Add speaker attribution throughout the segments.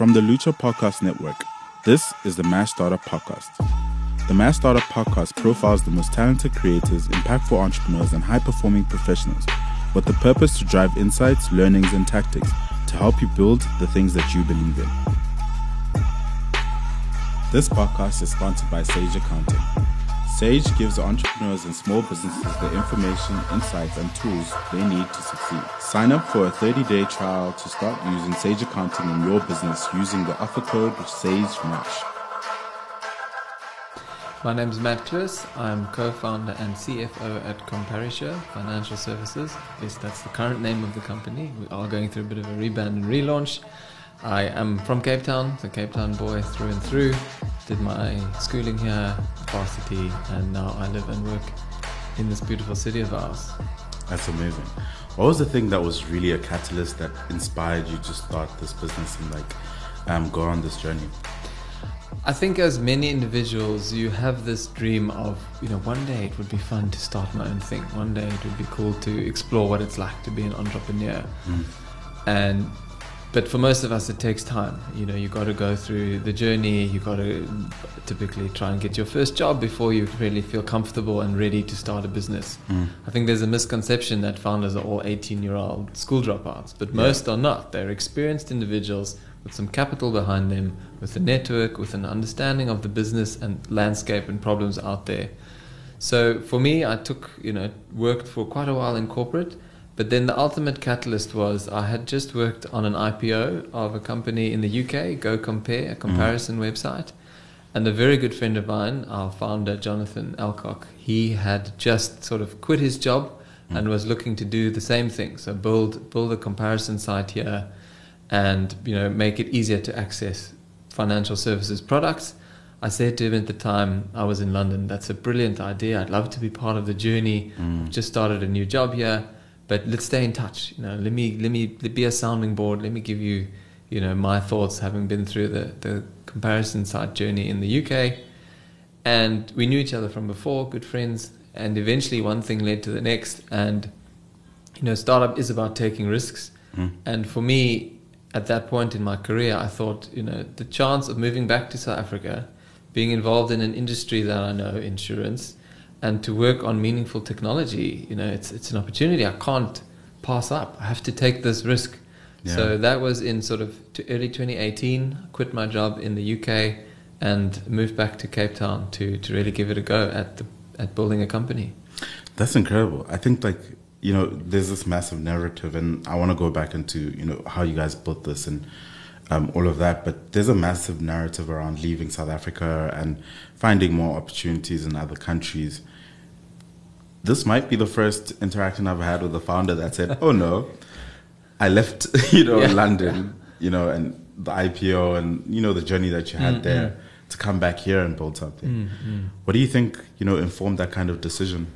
Speaker 1: From the Lutcha Podcast Network, this is the Mashstartup Podcast. The Mashstartup Podcast profiles the most talented creators, impactful entrepreneurs, and high performing professionals with the purpose to drive insights, learnings, and tactics to help you build the things that you believe in. This podcast is sponsored by Sage Accounting. Sage gives entrepreneurs and small businesses the information, insights, and tools they need to succeed. Sign up for a 30 day trial to start using Sage Accounting in your business using the offer code SAGEMASH.
Speaker 2: My name is Matt Kloos. I'm co-founder and CFO at CompariSure Financial Services. Yes, that's the current name of the company. We are going through a bit of a rebrand and relaunch. I am from Cape Town, the Cape Town boy through and through. Did my schooling here, varsity, and now I live and work in this beautiful city of ours.
Speaker 1: That's amazing. What was the thing that was really a catalyst that inspired you to start this business and like um, go on this journey?
Speaker 2: I think as many individuals, you have this dream of, you know, one day it would be fun to start my own thing. One day it would be cool to explore what it's like to be an entrepreneur. Mm. And but for most of us it takes time. You know you got to go through the journey. You got to typically try and get your first job before you really feel comfortable and ready to start a business. Mm. i think there's a misconception that founders are all 18 year old school dropouts but most yeah. are not. They're experienced individuals with some capital behind them with a network with an understanding of the business and landscape and problems out there. So for me i took you know worked for quite a while in corporate but then the ultimate catalyst was I had just worked on an IPO of a company in the UK, Go Compare, a comparison mm. website. And a very good friend of mine, our founder, Jonathan Alcock, he had just sort of quit his job mm. and was looking to do the same thing. So build build a comparison site here and you know make it easier to access financial services products. I said to him at the time I was in London, that's a brilliant idea. I'd love to be part of the journey. Mm. I've just started a new job here but let's stay in touch. You know, let me let me be a sounding board. Let me give you, you know, my thoughts having been through the the comparison site journey in the UK, and we knew each other from before, good friends. And eventually, one thing led to the next, and you know, startup is about taking risks. Mm. And for me, at that point in my career, I thought, you know, the chance of moving back to South Africa, being involved in an industry that I know, insurance, and to work on meaningful technology, you know, it's it's an opportunity I can't pass up. I have to take this risk. Yeah. So that was in sort of early 2018. I quit my job in the UK and moved back to Cape Town to to really give it a go at the at building a company.
Speaker 1: That's incredible. I think like you know, there's this massive narrative, and I want to go back into you know how you guys built this and um, all of that. But there's a massive narrative around leaving South Africa and finding more opportunities in other countries this might be the first interaction I've had with a founder that said, "Oh no, I left, you know, yeah. London, you know, and the IPO and you know the journey that you had mm-hmm. there to come back here and build something." Mm-hmm. What do you think, you know, informed that kind of decision?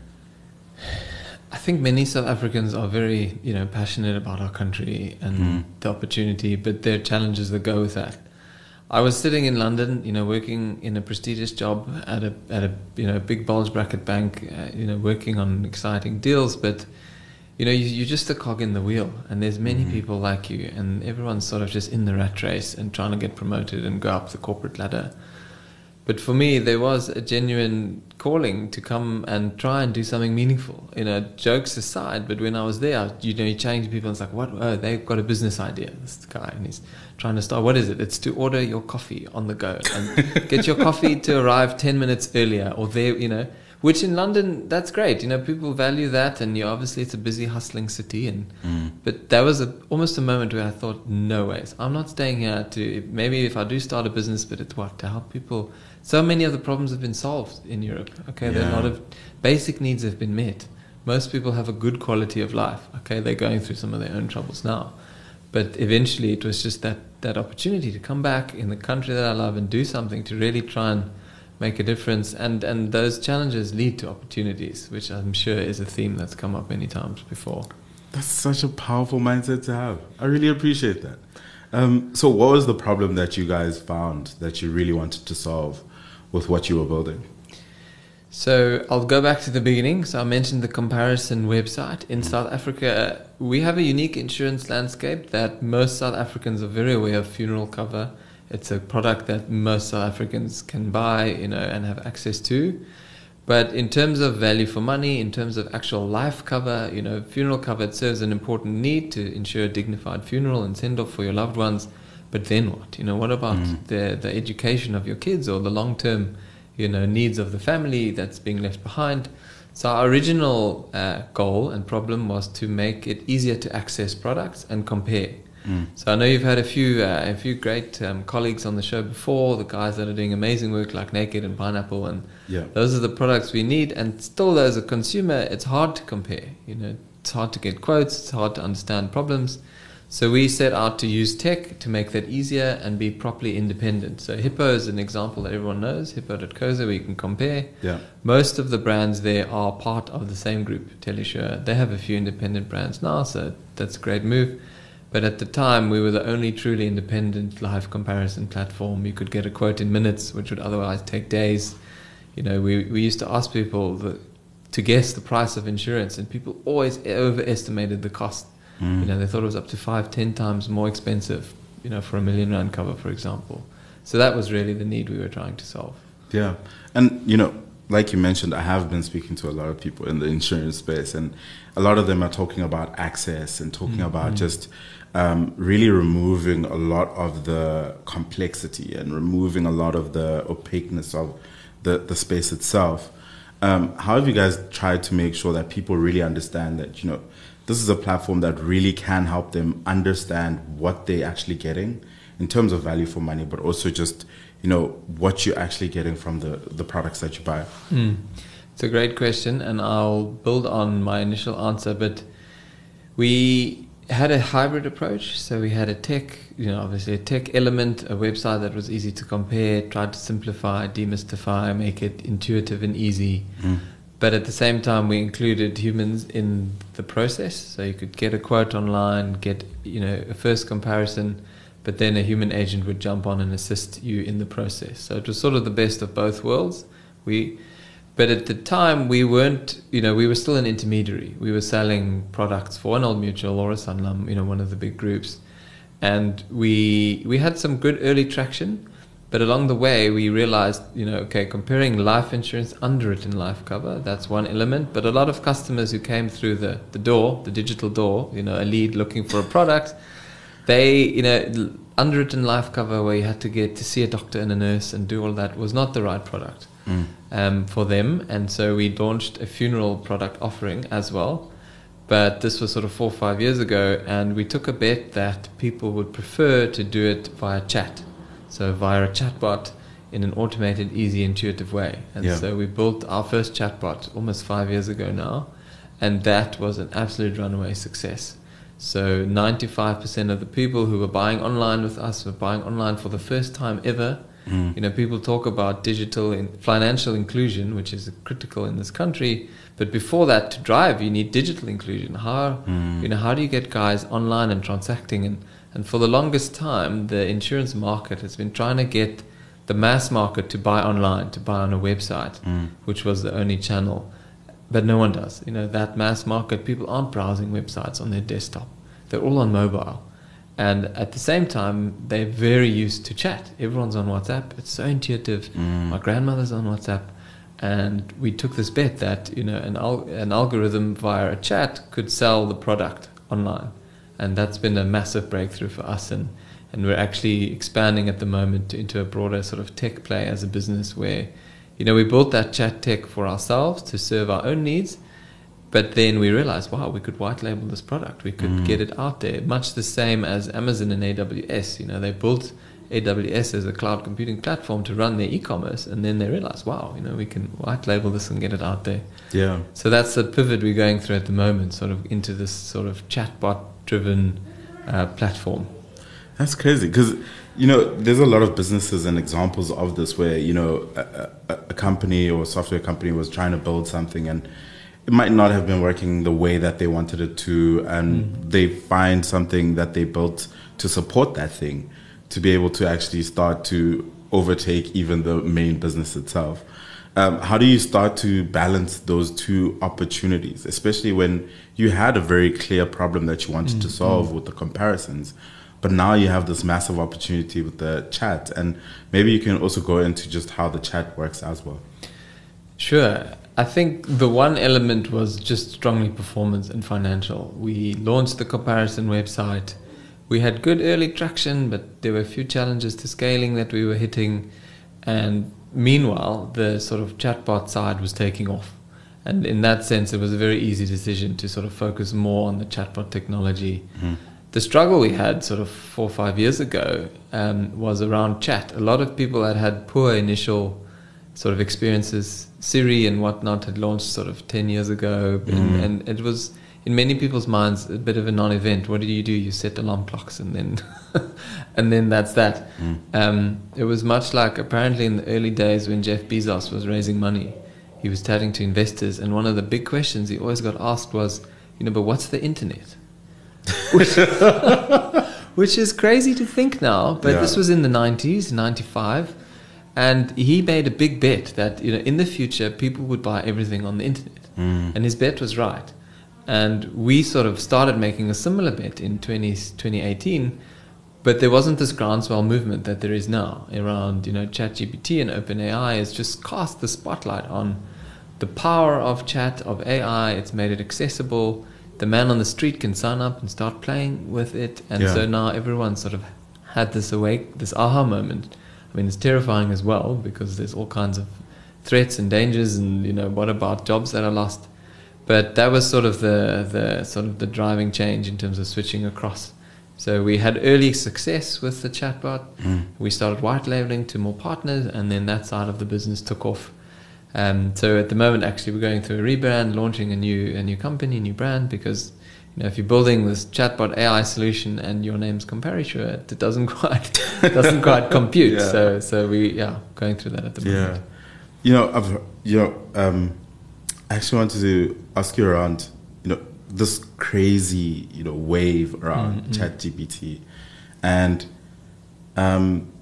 Speaker 2: I think many South Africans are very, you know, passionate about our country and mm. the opportunity, but there are challenges that go with that. I was sitting in London, you know, working in a prestigious job at a at a you know big bulge bracket bank, uh, you know, working on exciting deals. But you know, you, are just a cog in the wheel, and there's many mm. people like you, and everyone's sort of just in the rat race and trying to get promoted and go up the corporate ladder. But for me, there was a genuine calling to come and try and do something meaningful. You know, jokes aside, but when I was there, you know, you change people. And it's like, what? Oh, they've got a business idea. This guy, and he's trying to start. What is it? It's to order your coffee on the go and get your coffee to arrive ten minutes earlier, or there, you know. Which in London, that's great. You know, people value that, and you obviously it's a busy, hustling city. And mm. but that was a, almost a moment where I thought, no ways, I'm not staying here to maybe if I do start a business, but it's what to help people so many of the problems have been solved in Europe. Okay, yeah. a lot of basic needs have been met. Most people have a good quality of life. Okay, they're going through some of their own troubles now, but eventually it was just that that opportunity to come back in the country that I love and do something to really try and make a difference. And and those challenges lead to opportunities, which I'm sure is a theme that's come up many times before.
Speaker 1: That's such a powerful mindset to have. I really appreciate that. Um, so, what was the problem that you guys found that you really wanted to solve? With what you were building?
Speaker 2: So I'll go back to the beginning. So I mentioned the comparison website. In South Africa, we have a unique insurance landscape that most South Africans are very aware of funeral cover. It's a product that most South Africans can buy, you know, and have access to. But in terms of value for money, in terms of actual life cover, you know, funeral cover serves an important need to ensure a dignified funeral and send off for your loved ones. But then what? You know, what about
Speaker 1: Mm.
Speaker 2: the the education of your kids or the long term, you know, needs of the family that's being left behind? So our original uh, goal and problem was to make it easier to access products and compare.
Speaker 1: Mm.
Speaker 2: So I know you've had a few uh, a few great um, colleagues on the show before, the guys that are doing amazing work like Naked and Pineapple, and
Speaker 1: Yeah.
Speaker 2: those are the products we need. And still, as a consumer, it's hard to compare. You know, it's hard to get quotes. It's hard to understand problems. So we set out to use tech to make that easier and be properly independent. So Hippo is an example that everyone knows. Hippo.co.za, where you can compare.
Speaker 1: Yeah.
Speaker 2: Most of the brands there are part of the same group, Telesure. They have a few independent brands now, so that's a great move. But at the time, we were the only truly independent live comparison platform. You could get a quote in minutes, which would otherwise take days. You know, we, we used to ask people the, to guess the price of insurance, and people always overestimated the cost.
Speaker 1: Mm.
Speaker 2: You know, they thought it was up to five, ten times more expensive, you know, for a million rand cover, for example. So that was really the need we were trying to solve.
Speaker 1: Yeah. And, you know, like you mentioned, I have been speaking to a lot of people in the insurance space, and a lot of them are talking about access and talking about just um, really removing a lot of the complexity and removing a lot of the opaqueness of the, the space itself. Um, how have you guys tried to make sure that people really understand that, you know, this is a platform that really can help them understand what they're actually getting in terms of value for money, but also just, you know, what you're actually getting from the, the products that you buy?
Speaker 2: Mm. It's a great question, and I'll build on my initial answer. But we had a hybrid approach. So we had a tech, you know, obviously a tech element, a website that was easy to compare, tried to simplify, demystify, make it intuitive and easy.
Speaker 1: Mm.
Speaker 2: But at the same time, we included humans in the process. So you could get a quote online, get you know a first comparison, but then a human agent would jump on and assist you in the process. So it was sort of the best of both worlds. We, but at the time, we weren't. You know, we were still an intermediary. We were selling products for an Old Mutual or a Sanlam, you know, one of the big groups, and we we had some good early traction. But along the way, we realized, you know, okay, comparing life insurance, underwritten life cover, that's one element. But a lot of customers who came through the, the door, the digital door, you know, a lead looking for a product, they, you know, underwritten life cover where you had to get to see a doctor and a nurse and do all that was not the right product
Speaker 1: Mm.
Speaker 2: um, for them. And so we launched a funeral product offering as well. But this was sort of four or five years ago, and we took a bet that people would prefer to do it via chat. So via a chatbot in an automated, easy, intuitive way. And
Speaker 1: Yeah.
Speaker 2: so we built our first chatbot almost five years ago now, and that was an absolute runaway success. So 95% of the people who were buying online with us were buying online for the first time ever.
Speaker 1: Mm.
Speaker 2: You know, people talk about digital in financial inclusion, which is critical in this country. But before that, to drive, you need digital inclusion. How
Speaker 1: Mm.
Speaker 2: you know how do you get guys online and transacting? And and for the longest time, the insurance market has been trying to get the mass market to buy online, to buy on a website,
Speaker 1: Mm.
Speaker 2: which was the only channel. But no one does. You know that mass market, people aren't browsing websites on their desktop. They're all on mobile. And at the same time, they're very used to chat. Everyone's on WhatsApp. It's so intuitive.
Speaker 1: Mm.
Speaker 2: My grandmother's on WhatsApp. And we took this bet that, you know, an, al- an algorithm via a chat could sell the product online. And that's been a massive breakthrough for us. And, and we're actually expanding at the moment into a broader sort of tech play as a business where, you know, we built that chat tech for ourselves to serve our own needs. But then we realized, wow, we could white label this product. We could
Speaker 1: Mm.
Speaker 2: get it out there, much the same as Amazon and AWS. You know, they built AWS as a cloud computing platform to run their e-commerce, and then they realized, wow, you know, we can white label this and get it out there.
Speaker 1: Yeah.
Speaker 2: So that's the pivot we're going through at the moment, sort of into this sort of chatbot-driven uh, platform.
Speaker 1: That's crazy because you know there's a lot of businesses and examples of this where you know a, a, a company or a software company was trying to build something and it might not have been working the way that they wanted it to, and they find something that they built to support that thing to be able to actually start to overtake even the main business itself. Um, how do you start to balance those two opportunities, especially when you had a very clear problem that you wanted mm-hmm. to solve with the comparisons, but now you have this massive opportunity with the chat, and maybe you can also go into just how the chat works as well.
Speaker 2: Sure. I think the one element was just strongly performance and financial. We launched the comparison website. We had good early traction, but there were a few challenges to scaling that we were hitting. And meanwhile, the sort of chatbot side was taking off. And in that sense, it was a very easy decision to sort of focus more on the chatbot technology. Mm-hmm. The struggle we had sort of four or five years ago um, was around chat. A lot of people had had poor initial sort of experiences. Siri and whatnot had launched sort of 10 years ago, mm. and, and, it was in many people's minds a bit of a non-event. What do you do? You set alarm clocks, and then and then that's that. Mm. Um, it was much like apparently in the early days when Jeff Bezos was raising money, he was chatting to investors, and one of the big questions he always got asked was, you know, but what's the internet? which, which is crazy to think now, but yeah. this was in the 90s, 95 and he made a big bet that you know in the future people would buy everything on the internet, mm. and his bet was right. And we sort of started making a similar bet in 20, 2018, but there wasn't this groundswell movement that there is now around you know ChatGPT and OpenAI has just cast the spotlight on the power of chat of AI. It's made it accessible. The man on the street can sign up and start playing with it, and yeah. so now everyone sort of had this awake, this aha moment I mean, it's terrifying as well because there's all kinds of threats and dangers, and you know, what about jobs that are lost? But that was sort of the the sort of the driving change in terms of switching across. So we had early success with the chatbot. Mm. We started white labeling to more partners, and then that side of the business took off. Um, so at the moment, actually, we're going through a rebrand, launching a new a new company, new brand, because you know, if you're building this chatbot AI solution and your name's CompariSure, it doesn't quite doesn't quite compute. yeah. So so we yeah going through that at the moment.
Speaker 1: Yeah, you know I've you know um, I actually wanted to ask you around you know this crazy you know wave around mm-hmm. ChatGPT, and um,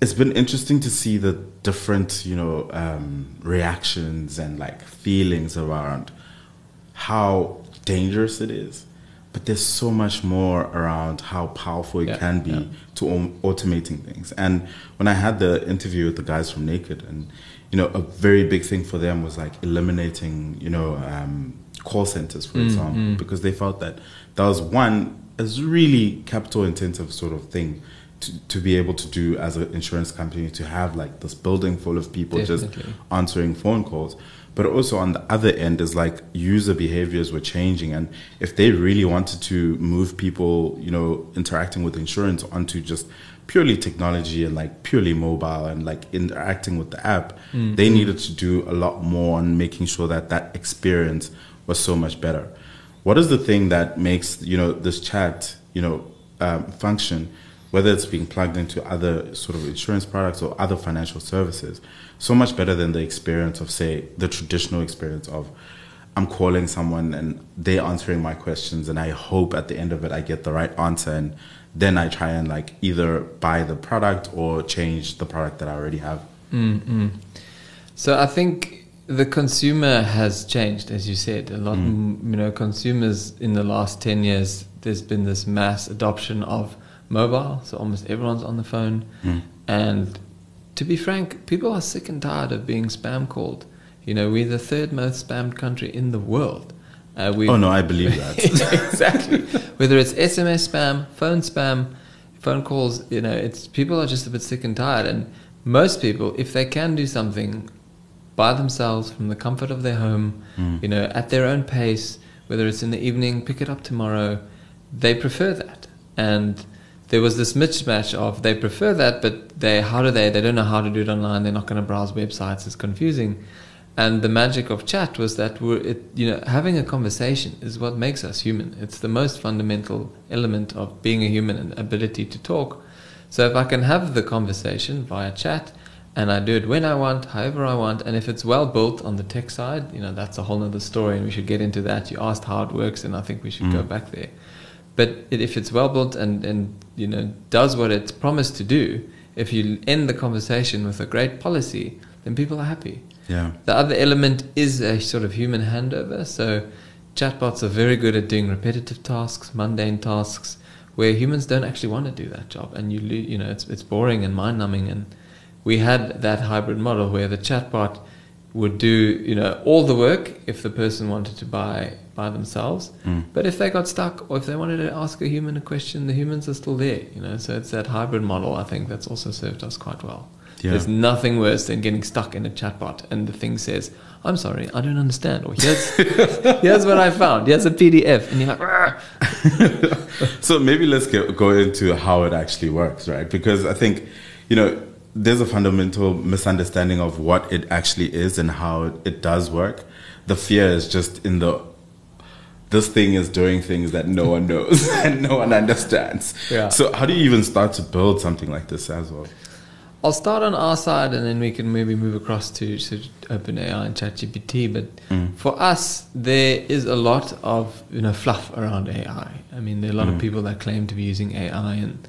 Speaker 1: it's been interesting to see the different you know um, reactions and like feelings around how dangerous it is, but there's so much more around how powerful it yeah, can be yeah. to automating things. And when I had the interview with the guys from Naked, and you know, a very big thing for them was like eliminating, you know, um, call centers, for mm, example, mm. because they felt that that was one a really capital intensive sort of thing to, to be able to do as an insurance company to have like this building full of people Definitely. just answering phone calls but also on the other end is like user behaviors were changing and if they really wanted to move people you know interacting with insurance onto just purely technology and like purely mobile and like interacting with the app mm-hmm. they needed to do a lot more on making sure that that experience was so much better what is the thing that makes you know this chat you know um, function whether it's being plugged into other sort of insurance products or other financial services so much better than the experience of say the traditional experience of I'm calling someone and they're answering my questions and I hope at the end of it I get the right answer and then I try and like either buy the product or change the product that I already have.
Speaker 2: Mm-hmm. So I think the consumer has changed, as you said. A lot, mm. you know, consumers in the last ten years, there's been this mass adoption of mobile, so almost everyone's on the phone, mm. and to be frank, people are sick and tired of being spam called. You know, we're the third most spammed country in the world.
Speaker 1: Uh, oh no, I believe that
Speaker 2: exactly. Whether it's SMS spam, phone spam, phone calls, you know, it's people are just a bit sick and tired. And most people, if they can do something by themselves from the comfort of their home, mm. you know, at their own pace, whether it's in the evening, pick it up tomorrow, they prefer that. And there was this mismatch of they prefer that, but they how do they they don't know how to do it online. They're not going to browse websites. It's confusing. And the magic of chat was that we're it, you know having a conversation is what makes us human. It's the most fundamental element of being a human and ability to talk. So if I can have the conversation via chat, and I do it when I want, however I want, and if it's well built on the tech side, you know that's a whole other story, and we should get into that. You asked how it works, and I think we should mm. go back there. But if it's well built and, and you know does what it's promised to do, if you end the conversation with a great policy, then people are happy.
Speaker 1: Yeah.
Speaker 2: The other element is a sort of human handover. So chatbots are very good at doing repetitive tasks, mundane tasks, where humans don't actually want to do that job, and you lo- you know it's it's boring and mind numbing. And we had that hybrid model where the chatbot would do you know all the work if the person wanted to buy by themselves,
Speaker 1: Mm.
Speaker 2: but if they got stuck or if they wanted to ask a human a question, the humans are still there. You know, so it's that hybrid model. I think that's also served us quite well.
Speaker 1: Yeah.
Speaker 2: There's nothing worse than getting stuck in a chatbot and the thing says, "I'm sorry, I don't understand," or "Here's here's what I found. Here's a PDF," and you're like,
Speaker 1: So maybe let's get, go into how it actually works, right? Because I think, you know, there's a fundamental misunderstanding of what it actually is and how it does work. The fear is just in the this thing is doing things that no one knows and no one understands.
Speaker 2: Yeah.
Speaker 1: So how do you even start to build something like this as well?
Speaker 2: I'll start on our side and then we can maybe move across to, to OpenAI and ChatGPT. But
Speaker 1: Mm.
Speaker 2: for us, there is a lot of you know fluff around AI. I mean, there are a lot
Speaker 1: Mm.
Speaker 2: of people that claim to be using AI, and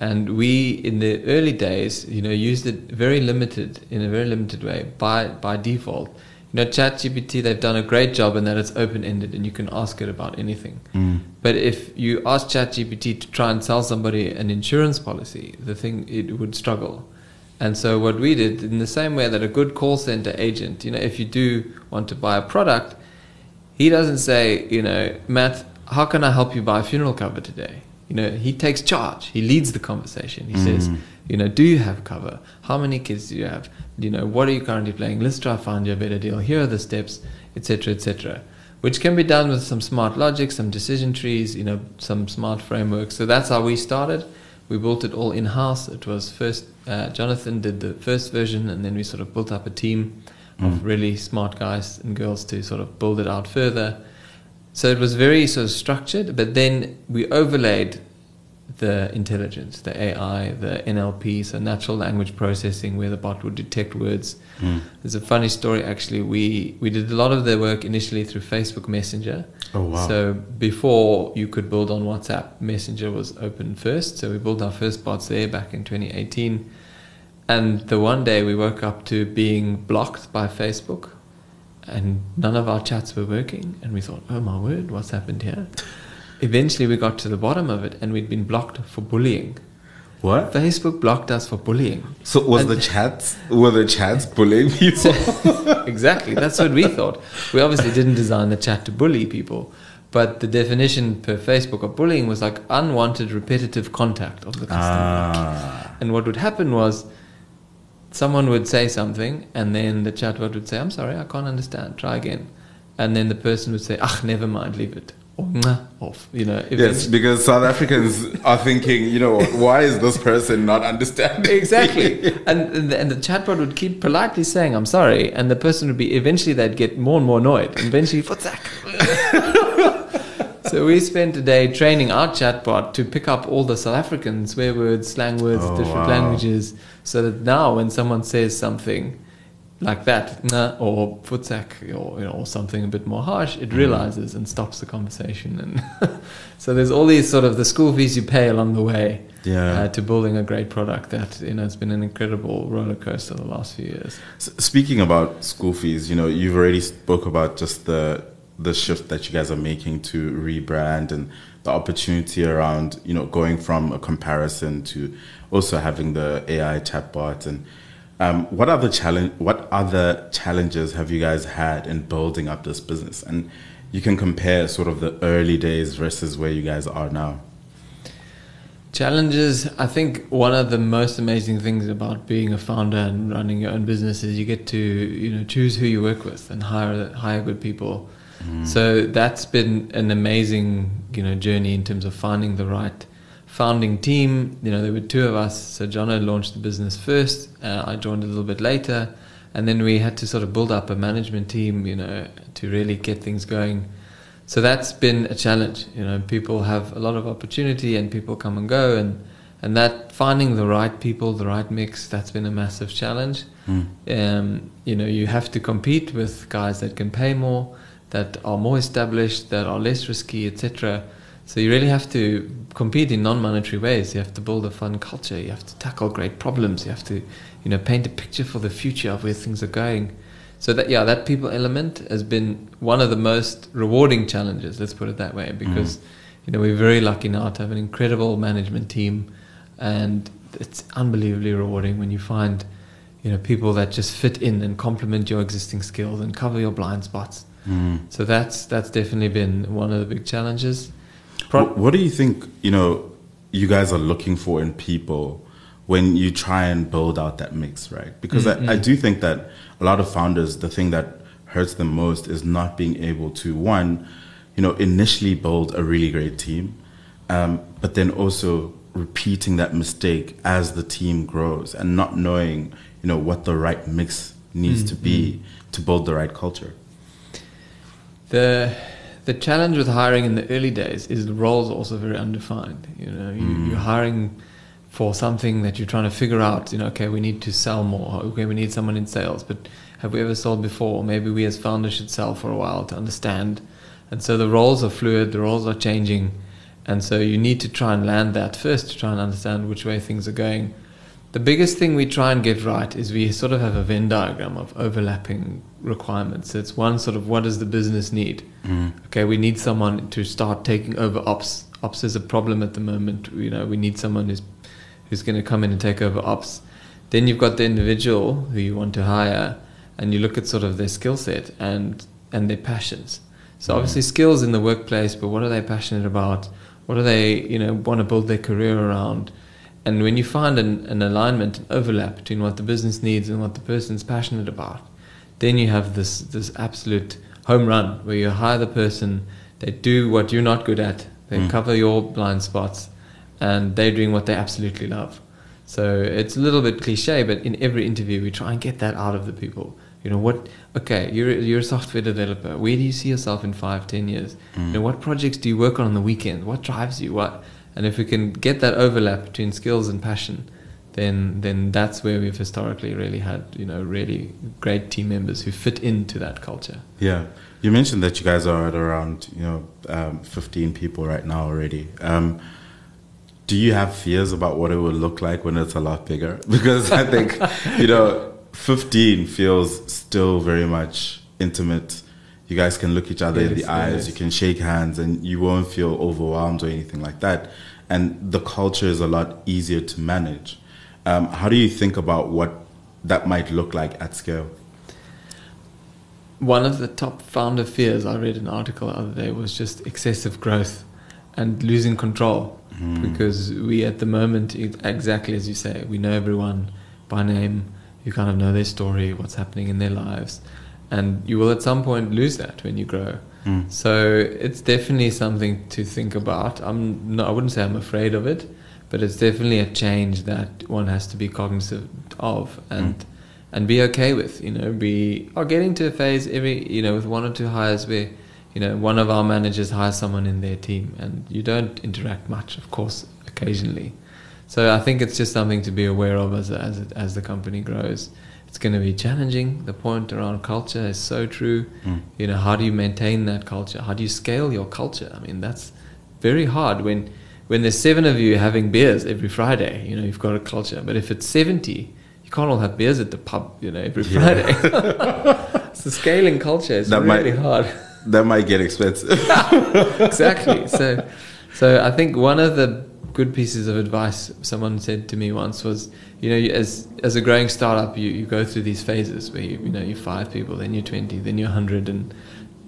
Speaker 2: and we in the early days, you know, used it very limited in a very limited way by by default. You know, ChatGPT they've done a great job in that it's open ended and you can ask it about anything.
Speaker 1: Mm.
Speaker 2: But if you ask ChatGPT to try and sell somebody an insurance policy, the thing it would struggle. And so what we did, in the same way that a good call center agent, you know, if you do want to buy a product, he doesn't say, you know, Matt, how can I help you buy a funeral cover today? You know, he takes charge. He leads the conversation. He says,
Speaker 1: Mm.
Speaker 2: you know, do you have cover? How many kids do you have? You know, what are you currently playing? Let's try to find you a better deal. Here are the steps, etc., etc. Which can be done with some smart logic, some decision trees, you know, some smart frameworks. So that's how we started. We built it all in house. It was first uh, Jonathan did the first version, and then we sort of built up a team of
Speaker 1: Mm.
Speaker 2: really smart guys and girls to sort of build it out further. So it was very sort of structured, but then we overlaid the intelligence, the AI, the NLP, so natural language processing, where the bot would detect words.
Speaker 1: Mm.
Speaker 2: There's a funny story actually. We we did a lot of the work initially through Facebook Messenger.
Speaker 1: Oh wow.
Speaker 2: So before you could build on WhatsApp, Messenger was open first. So we built our first bots there back in 2018. And the one day we woke up to being blocked by Facebook and none of our chats were working. And we thought, oh my word, what's happened here? Eventually we got to the bottom of it and we'd been blocked for bullying.
Speaker 1: what?
Speaker 2: Facebook blocked us for bullying.
Speaker 1: So was
Speaker 2: And-
Speaker 1: the chats were the chats bullying people?
Speaker 2: exactly. That's what we thought. We obviously didn't design the chat to bully people, but the definition per Facebook of bullying was like unwanted repetitive contact of the customer.
Speaker 1: ah.
Speaker 2: And what would happen was someone would say something, and then the chatbot would say, I'm sorry, I can't understand, try again. And then the person would say, ah, never mind, leave it. Or "Mwah," off. You know, if
Speaker 1: Yes, because South Africans are thinking, you know, why is this person not understanding?
Speaker 2: Exactly. and, and, the, and the chatbot would keep politely saying, I'm sorry. And the person would be, eventually they'd get more and more annoyed. And eventually, Futsak. so we spent a day training our chatbot to pick up all the South African swear words, slang words,
Speaker 1: Oh,
Speaker 2: different
Speaker 1: wow.
Speaker 2: languages. So that now when someone says something like that, nah, or futsak, or, you know, or something a bit more harsh, it
Speaker 1: Mm.
Speaker 2: realizes and stops the conversation. And so there's all these sort of the school fees you pay along the way
Speaker 1: Yeah.
Speaker 2: uh, to building a great product that you know it's been an incredible roller coaster the last few years.
Speaker 1: S- Speaking about school fees, you know, you've already spoke about just the the shift that you guys are making to rebrand and the opportunity around, you know, going from a comparison to also having the AI chatbot and um, what other challenge what other challenges have you guys had in building up this business? And you can compare sort of the early days versus where you guys are now.
Speaker 2: Challenges. I think one of the most amazing things about being a founder and running your own business is you get to you know choose who you work with and hire hire good people. So that's been an amazing you know journey in terms of finding the right founding team. You know there were two of us. So Jono launched the business first. Uh, I joined a little bit later, and then we had to sort of build up a management team. You know to really get things going. So that's been a challenge. You know, people have a lot of opportunity and people come and go and and that finding the right people, the right mix, that's been a massive challenge.
Speaker 1: Mm.
Speaker 2: Um, you know, you have to compete with guys that can pay more, that are more established, that are less risky, etc. So you really have to compete in non-monetary ways. You have to build a fun culture. You have to tackle great problems. You have to, you know, paint a picture for the future of where things are going. So that yeah, that people element has been one of the most rewarding challenges. Let's put it that way, because you know we're very lucky now to have an incredible management team, and it's unbelievably rewarding when you find, you know, people that just fit in and complement your existing skills and cover your blind spots.
Speaker 1: Mm.
Speaker 2: So that's that's definitely been one of the big challenges.
Speaker 1: Pro- what, what do you think, you know, you guys are looking for in people when you try and build out that mix, right? Because
Speaker 2: Mm-hmm.
Speaker 1: I, I do think that a lot of founders, the thing that hurts them most is not being able to, one, you know, initially build a really great team, um, but then also repeating that mistake as the team grows and not knowing, you know, what the right mix needs to be to build the right culture.
Speaker 2: The the challenge with hiring in the early days is the roles are also very undefined. You know, you, mm. you're hiring for something that you're trying to figure out. You know, okay, we need to sell more. Okay, we need someone in sales, but have we ever sold before? Maybe we as founders should sell for a while to understand. And so the roles are fluid. The roles are changing, and so you need to try and land that first to try and understand which way things are going. The biggest thing we try and get right is we sort of have a Venn diagram of overlapping requirements. It's one sort of what does the business need? Mm-hmm. Okay, we need someone to start taking over ops. Ops is a problem at the moment. You know, we need someone who's who's going to come in and take over ops. Then you've got the individual who you want to hire, and you look at sort of their skill set and and their passions. So mm-hmm. obviously skills in the workplace, but what are they passionate about? What do they you know want to build their career around? And when you find an, an alignment, an overlap between what the business needs and what the person's passionate about, then you have this this absolute home run where you hire the person, they do what you're not good at, they
Speaker 1: Mm.
Speaker 2: cover your blind spots, and they're doing what they absolutely love. So it's a little bit cliche, but in every interview we try and get that out of the people. You know what? Okay, you're you're a software developer. Where do you see yourself in five, ten years? You know what projects do you work on on the weekend? What drives you? What? And if we can get that overlap between skills and passion, then then that's where we've historically really had you know really great team members who fit into that culture.
Speaker 1: Yeah, you mentioned that you guys are at around you know um, fifteen people right now already. Um, do you have fears about what it will look like when it's a lot bigger? Because I think you know fifteen feels still very much intimate. You guys can look each other in the
Speaker 2: Yes,
Speaker 1: eyes. You can shake hands, and you won't feel overwhelmed or anything like that. And the culture is a lot easier to manage. Um, how do you think about what that might look like at scale?
Speaker 2: One of the top founder fears I read an article the other day was just excessive growth and losing control because we at the moment exactly as you say we know everyone by name you kind of know their story what's happening in their lives and you will at some point lose that when you grow.
Speaker 1: Mm.
Speaker 2: so it's definitely something to think about. I'm no, i wouldn't say i'm afraid of it but it's definitely a change that one has to be cognizant of and and be okay with you know. We are getting to a phase every you know with one or two hires where you know one of our managers hires someone in their team and you don't interact much of course occasionally. So i think it's just something to be aware of as as, as the company grows it's going to be challenging. The point around culture is so true.
Speaker 1: Mm.
Speaker 2: you know how do you maintain that culture? How do you scale your culture? I mean that's very hard when when there's seven of you having beers every friday you know you've got a culture. But if it's 70 you can't all have beers at the pub you know every
Speaker 1: Yeah.
Speaker 2: friday. So scaling culture is
Speaker 1: That
Speaker 2: really
Speaker 1: might-
Speaker 2: hard.
Speaker 1: That might get expensive.
Speaker 2: exactly. So so i think one of the good pieces of advice someone said to me once was you know as as a growing startup you, you go through these phases where you, you know you're five people then you're 20 then you're 100 and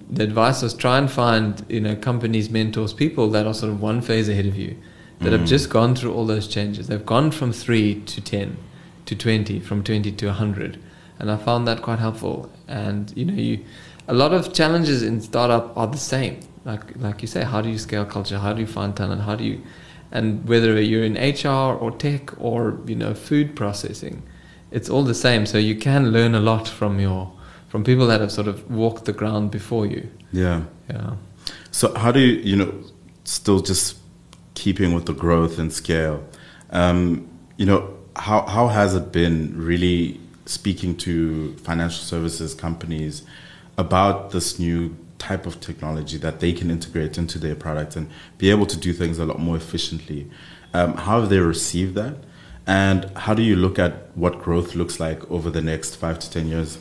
Speaker 2: the advice was try and find you know companies mentors people that are sort of one phase ahead of you that have
Speaker 1: Mm.
Speaker 2: just gone through all those changes. They've gone from 3 to 10 to 20 from 20 to 100 and i found that quite helpful. And you know you a lot of challenges in startup are the same. Like like you say how do you scale culture? How do you find talent? How do you and whether you're in hr or tech or you know food processing it's all the same. So you can learn a lot from your from people that have sort of walked the ground before you.
Speaker 1: Yeah.
Speaker 2: yeah.
Speaker 1: So how do you, you know, still just keeping with the growth and scale, um, you know, how, how has it been really speaking to financial services companies about this new type of technology that they can integrate into their product and be able to do things a lot more efficiently. Um, how have they received that? And how do you look at what growth looks like over the next five to 10 years?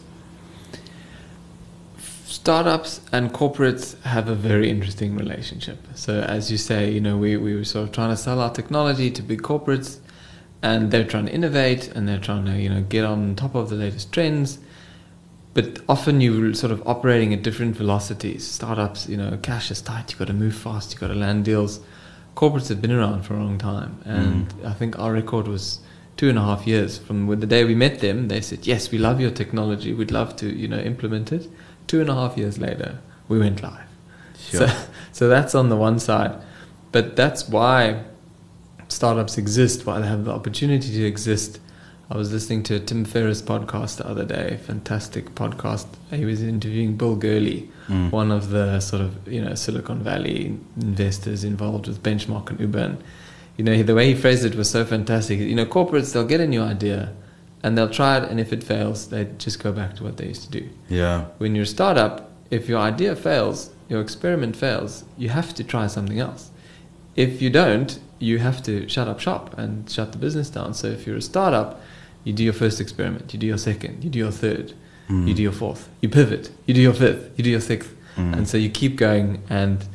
Speaker 2: startups and corporates have a very interesting relationship. So as you say, you know, we, we were sort of trying to sell our technology to big corporates and they're trying to innovate and they're trying to, you know, get on top of the latest trends. But often you're sort of operating at different velocities. Startups, you know, cash is tight, you've got to move fast, you've got to land deals. Corporates have been around for a long time. And mm. I think our record was two and a half years from the day we met them. They said, yes, we love your technology. We'd love to, you know, implement it two and a half years later, we went live. Sure. So, so that's on the one side. But that's why startups exist, why they have the opportunity to exist. I was listening to a Tim Ferriss podcast the other day, fantastic podcast. He was interviewing Bill Gurley, mm. one of the sort of you know Silicon Valley investors involved with Benchmark and Uber. And, you know the way he phrased it was so fantastic. You know, corporates they'll get a new idea, and they'll try it and if it fails they just go back to what they used to do
Speaker 1: yeah
Speaker 2: when you're a startup if your idea fails your experiment fails you have to try something else if you don't you have to shut up shop and shut the business down so if you're a startup you do your first experiment you do your second you do your third mm. you do your fourth you pivot you do your fifth you do your sixth mm. and so you keep going and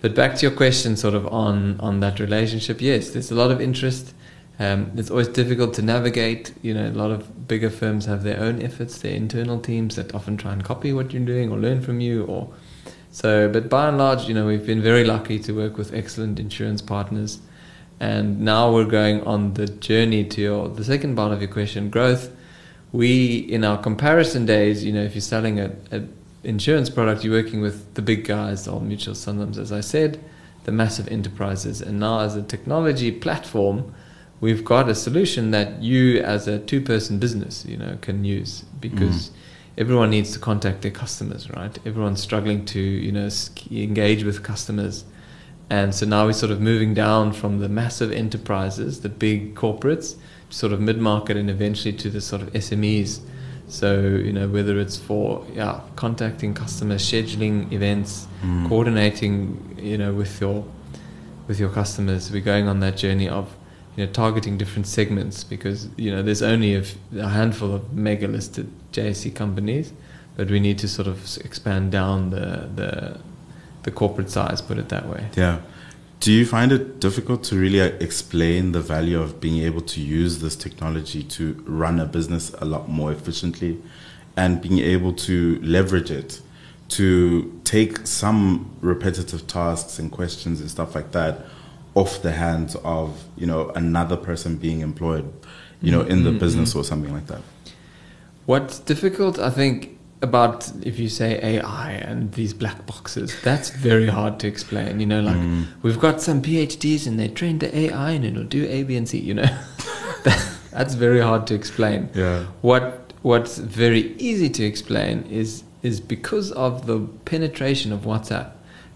Speaker 2: but back to your question sort of on on that relationship yes there's a lot of interest um, it's always difficult to navigate. You know, a lot of bigger firms have their own efforts, their internal teams that often try and copy what you're doing or learn from you. Or so, but by and large, you know, we've been very lucky to work with excellent insurance partners, and now we're going on the journey to your, the second part of your question, growth. We, in our comparison days, you know, if you're selling a, a insurance product, you're working with the big guys, Old Mutual, Sanlams, as I said, the massive enterprises, and now as a technology platform we've got a solution that you as a two person business you know can use because mm. everyone needs to contact their customers right everyone's struggling to you know engage with customers and so now we're sort of moving down from the massive enterprises the big corporates sort of mid market and eventually to the sort of SMEs so you know whether it's for yeah contacting customers scheduling events mm. coordinating you know with your with your customers we're going on that journey of you know, targeting different segments because you know there's only a, a handful of mega listed JSE companies, but we need to sort of expand down the the the corporate size, put it that way.
Speaker 1: Yeah. Do you find it difficult to really uh, explain the value of being able to use this technology to run a business a lot more efficiently and being able to leverage it to take some repetitive tasks and questions and stuff like that off the hands of you know another person being employed you know in the mm-hmm. business or something like that
Speaker 2: what's difficult i think about if you say ai and these black boxes that's very hard to explain you know like mm. we've got some phds and they trained the ai and it'll do a b and c you know that's very hard to explain
Speaker 1: yeah
Speaker 2: what what's very easy to explain is is because of the penetration of whatsapp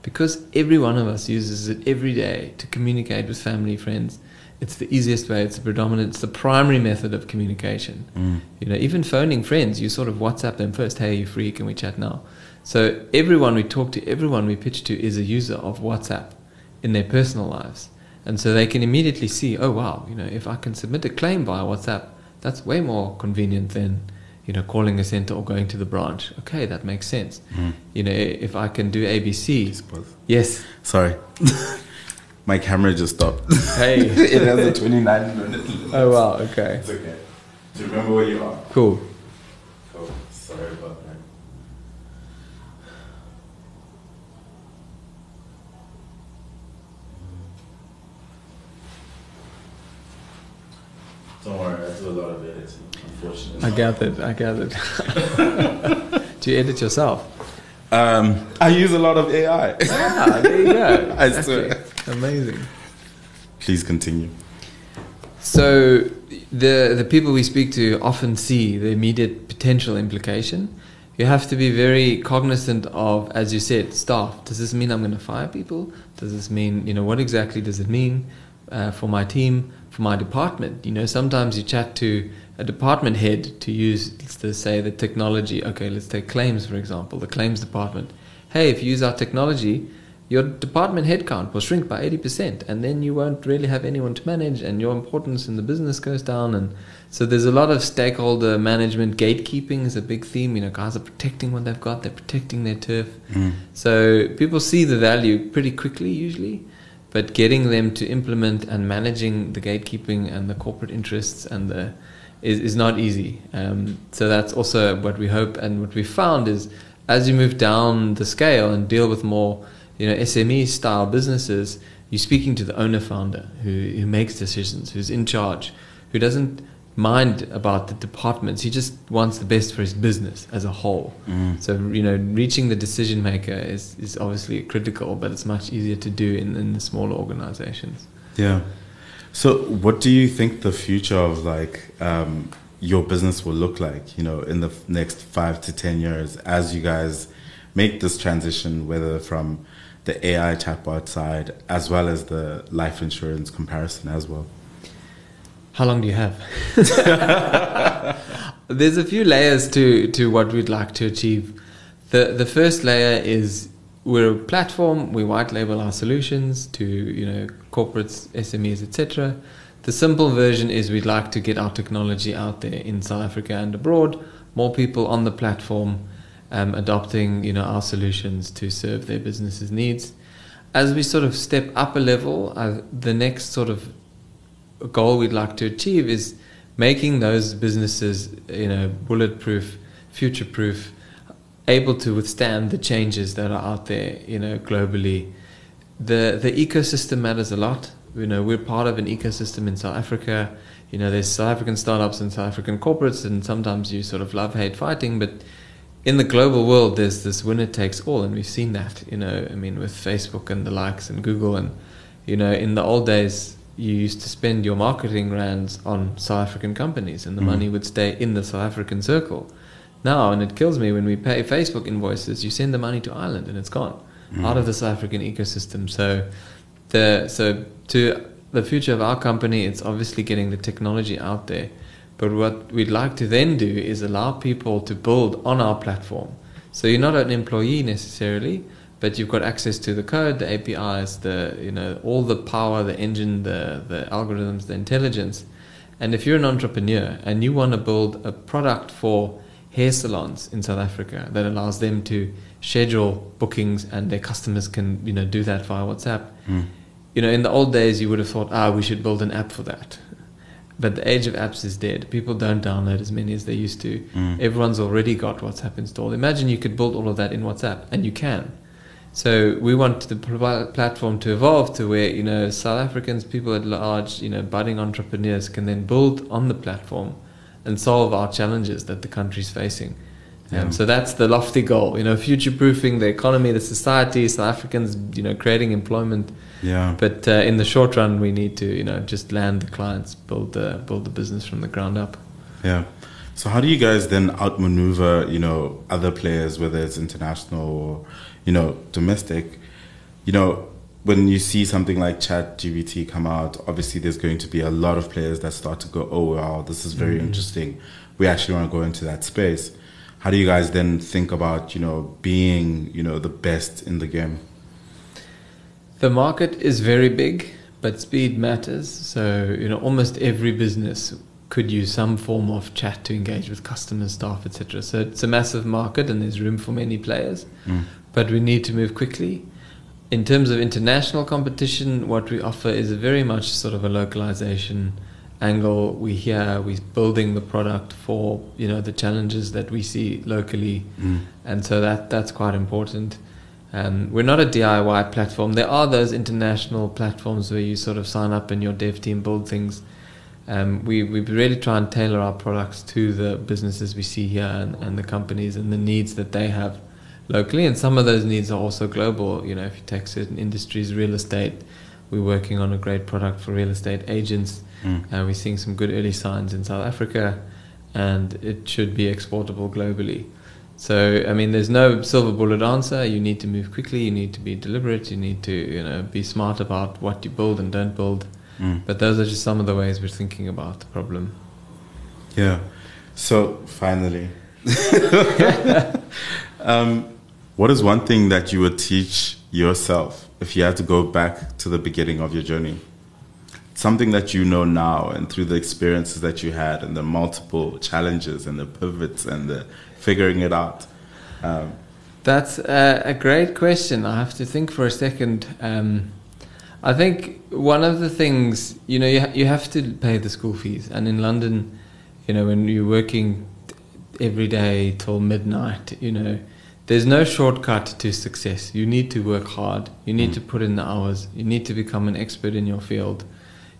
Speaker 2: because every one of us uses it every day to communicate with family, friends. It's the easiest way. It's the predominant. It's the primary method of communication. Mm. You know, even phoning friends, you sort of WhatsApp them first. Hey, you free? Can we chat now? So everyone we talk to, everyone we pitch to, is a user of WhatsApp in their personal lives, and so they can immediately see, oh wow, you know, if I can submit a claim via WhatsApp, that's way more convenient than you know, calling a center or going to the branch. Okay, that makes sense. Mm. You know, if I can do ABC. Yes.
Speaker 1: Sorry. My camera just stopped.
Speaker 2: Hey.
Speaker 1: it has a 29 minute
Speaker 2: Oh, wow. Okay.
Speaker 1: It's okay. Do you remember where you are?
Speaker 2: Cool.
Speaker 1: Cool. Sorry about that. Don't worry, I do a lot of editing. Unfortunately.
Speaker 2: I gathered. I gathered. Do you edit yourself?
Speaker 1: Um, I use a lot of AI.
Speaker 2: Yeah, there you go.
Speaker 1: I swear.
Speaker 2: Amazing.
Speaker 1: Please continue.
Speaker 2: So the the people we speak to often see the immediate potential implication. You have to be very cognizant of, as you said, staff. Does this mean I'm going to fire people? Does this mean, you know, what exactly does it mean uh, for my team, for my department? You know, sometimes you chat to a department head to use, let's say, the technology. Okay, let's take claims for example. The claims department hey, if you use our technology, your department headcount will shrink by 80%, and then you won't really have anyone to manage, and your importance in the business goes down. And so there's a lot of stakeholder management. Gatekeeping is a big theme. You know, guys are protecting what they've got, they're protecting their turf.
Speaker 1: Mm.
Speaker 2: So people see the value pretty quickly, usually, but getting them to implement and managing the gatekeeping and the corporate interests and the is, is not easy. Um, so that's also what we hope and what we found is as you move down the scale and deal with more you know SME style businesses, you're speaking to the owner founder who, who makes decisions, who's in charge, who doesn't mind about the departments. He just wants the best for his business as a whole.
Speaker 1: Mm.
Speaker 2: So you know, reaching the decision maker is, is obviously critical, but it's much easier to do in, in the smaller organizations.
Speaker 1: Yeah. So, what do you think the future of like um, your business will look like? You know, in the f- next five to ten years, as you guys make this transition, whether from the AI chatbot side as well as the life insurance comparison as well.
Speaker 2: How long do you have? There's a few layers to, to what we'd like to achieve. The the first layer is we're a platform, we white label our solutions to, you know, corporates, SMEs, etc. The simple version is we'd like to get our technology out there in South Africa and abroad, more people on the platform um, adopting, you know, our solutions to serve their businesses' needs. As we sort of step up a level, uh, the next sort of goal we'd like to achieve is making those businesses, you know, bulletproof, future-proof, able to withstand the changes that are out there, you know, globally. The the ecosystem matters a lot. You know, we're part of an ecosystem in South Africa. You know, there's South African startups and South African corporates, and sometimes you sort of love hate fighting, but in the global world, there's this winner takes all, and we've seen that. You know, I mean, with Facebook and the likes and Google, and you know, in the old days, you used to spend your marketing rands on South African companies, and the
Speaker 1: Mhm.
Speaker 2: money would stay in the South African circle. Now, and it kills me when we pay Facebook invoices, you send the money to Ireland, and it's gone out of the South African ecosystem. So, the so to the future of our company, it's obviously getting the technology out there. But what we'd like to then do is allow people to build on our platform. So you're not an employee necessarily, but you've got access to the code, the APIs, the you know all the power, the engine, the the algorithms, the intelligence. And if you're an entrepreneur and you want to build a product for hair salons in South Africa that allows them to schedule bookings and their customers can you know do that via WhatsApp.
Speaker 1: Mm.
Speaker 2: You know, in the old days, you would have thought, ah, we should build an app for that. But the age of apps is dead. People don't download as many as they used to.
Speaker 1: Mm.
Speaker 2: Everyone's already got WhatsApp installed. Imagine you could build all of that in WhatsApp, and you can. So we want the pl- platform to evolve to where you know South Africans, people at large, you know, budding entrepreneurs can then build on the platform and solve our challenges that the country's facing.
Speaker 1: Yeah.
Speaker 2: Um, so that's the lofty goal. You know, future-proofing the economy, the society, South Africans, you know, creating employment.
Speaker 1: Yeah.
Speaker 2: But uh, in the short run, we need to, you know, just land the clients, build the build the business from the ground up.
Speaker 1: Yeah. So how do you guys then outmaneuver, you know, other players, whether it's international or, you know, domestic? You know, when you see something like Chat GPT come out, obviously there's going to be a lot of players that start to go, oh wow, this is very
Speaker 2: Mhm.
Speaker 1: interesting. We actually want to go into that space. How do you guys then think about, you know, being, you know, the best in the game?
Speaker 2: The market is very big, but speed matters. So, you know, almost every business could use some form of chat to engage with customers, staff, etc. So it's a massive market and there's room for many players,
Speaker 1: Mm.
Speaker 2: but we need to move quickly. In terms of international competition, what we offer is very much sort of a localization angle. We here we're building the product for you know the challenges that we see locally
Speaker 1: Mm.
Speaker 2: and so that that's quite important. Um, we're not a DIY platform. There are those international platforms where you sort of sign up and your dev team build things. Um, we we really try and tailor our products to the businesses we see here and, and the companies and the needs that they have locally. And some of those needs are also global. You know, if you take certain industries, real estate, we're working on a great product for real estate agents.
Speaker 1: Mm.
Speaker 2: Uh, we're seeing some good early signs in South Africa, and it should be exportable globally. So, I mean, there's no silver bullet answer. You need to move quickly. You need to be deliberate. You need to, you know, be smart about what you build and don't build.
Speaker 1: Mm.
Speaker 2: But those are just some of the ways we're thinking about the problem.
Speaker 1: Yeah. So finally, um, What is one thing that you would teach yourself if you had to go back to the beginning of your journey? Something that you know now and through the experiences that you had and the multiple challenges and the pivots and the figuring it out. Um,
Speaker 2: That's a, a, great question. I have to think for a second. Um, I think one of the things, you know, you, ha- you have to pay the school fees. And in London, you know, when you're working every day till midnight, you know, there's no shortcut to success. You need to work hard. You need mm. to put in the hours. You need to become an expert in your field.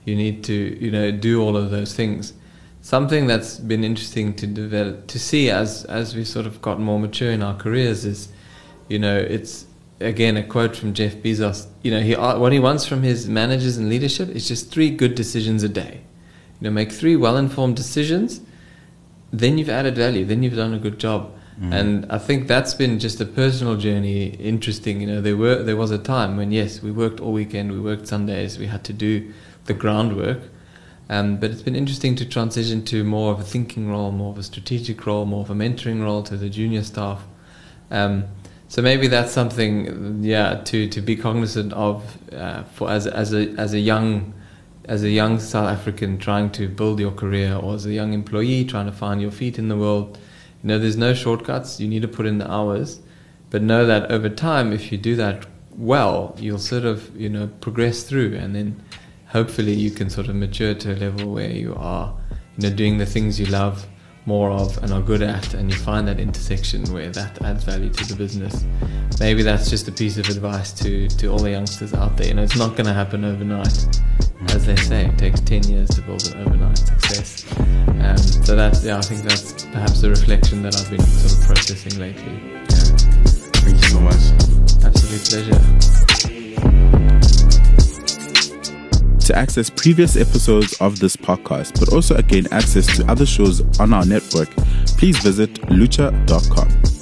Speaker 2: You need to, you know, do all of those things. Something that's been interesting to develop, to see as as we sort of got more mature in our careers is, you know, it's again a quote from Jeff Bezos. You know, he what he wants from his managers and leadership is just three good decisions a day. You know, make three well-informed decisions. Then you've added value. Then you've done a good job Mm. And I think that's been just a personal journey, interesting. You know, there were there was a time when yes, we worked all weekend, we worked Sundays, we had to do the groundwork. Um, but it's been interesting to transition to more of a thinking role, more of a strategic role, more of a mentoring role to the junior staff. Um, so maybe that's something, yeah, to, to be cognizant of uh, for as as a as a young as a young South African trying to build your career, or as a young employee trying to find your feet in the world you know, there's no shortcuts. You need to put in the hours, but know that over time, if you do that well, you'll sort of you know progress through, and then hopefully you can sort of mature to a level where you are, you know, doing the things you love more of and are good at, and you find that intersection where that adds value to the business. Maybe that's just a piece of advice to, to all the youngsters out there. You know, it's not going to happen overnight. As they say, it takes 10 years to build an overnight success. Um, so that's, yeah, I think that's perhaps a reflection that I've been sort of processing lately.
Speaker 1: Yeah. Thank you so much.
Speaker 2: Absolute pleasure
Speaker 1: to access previous episodes of this podcast, but also gain access to other shows on our network, please visit lutcha.com.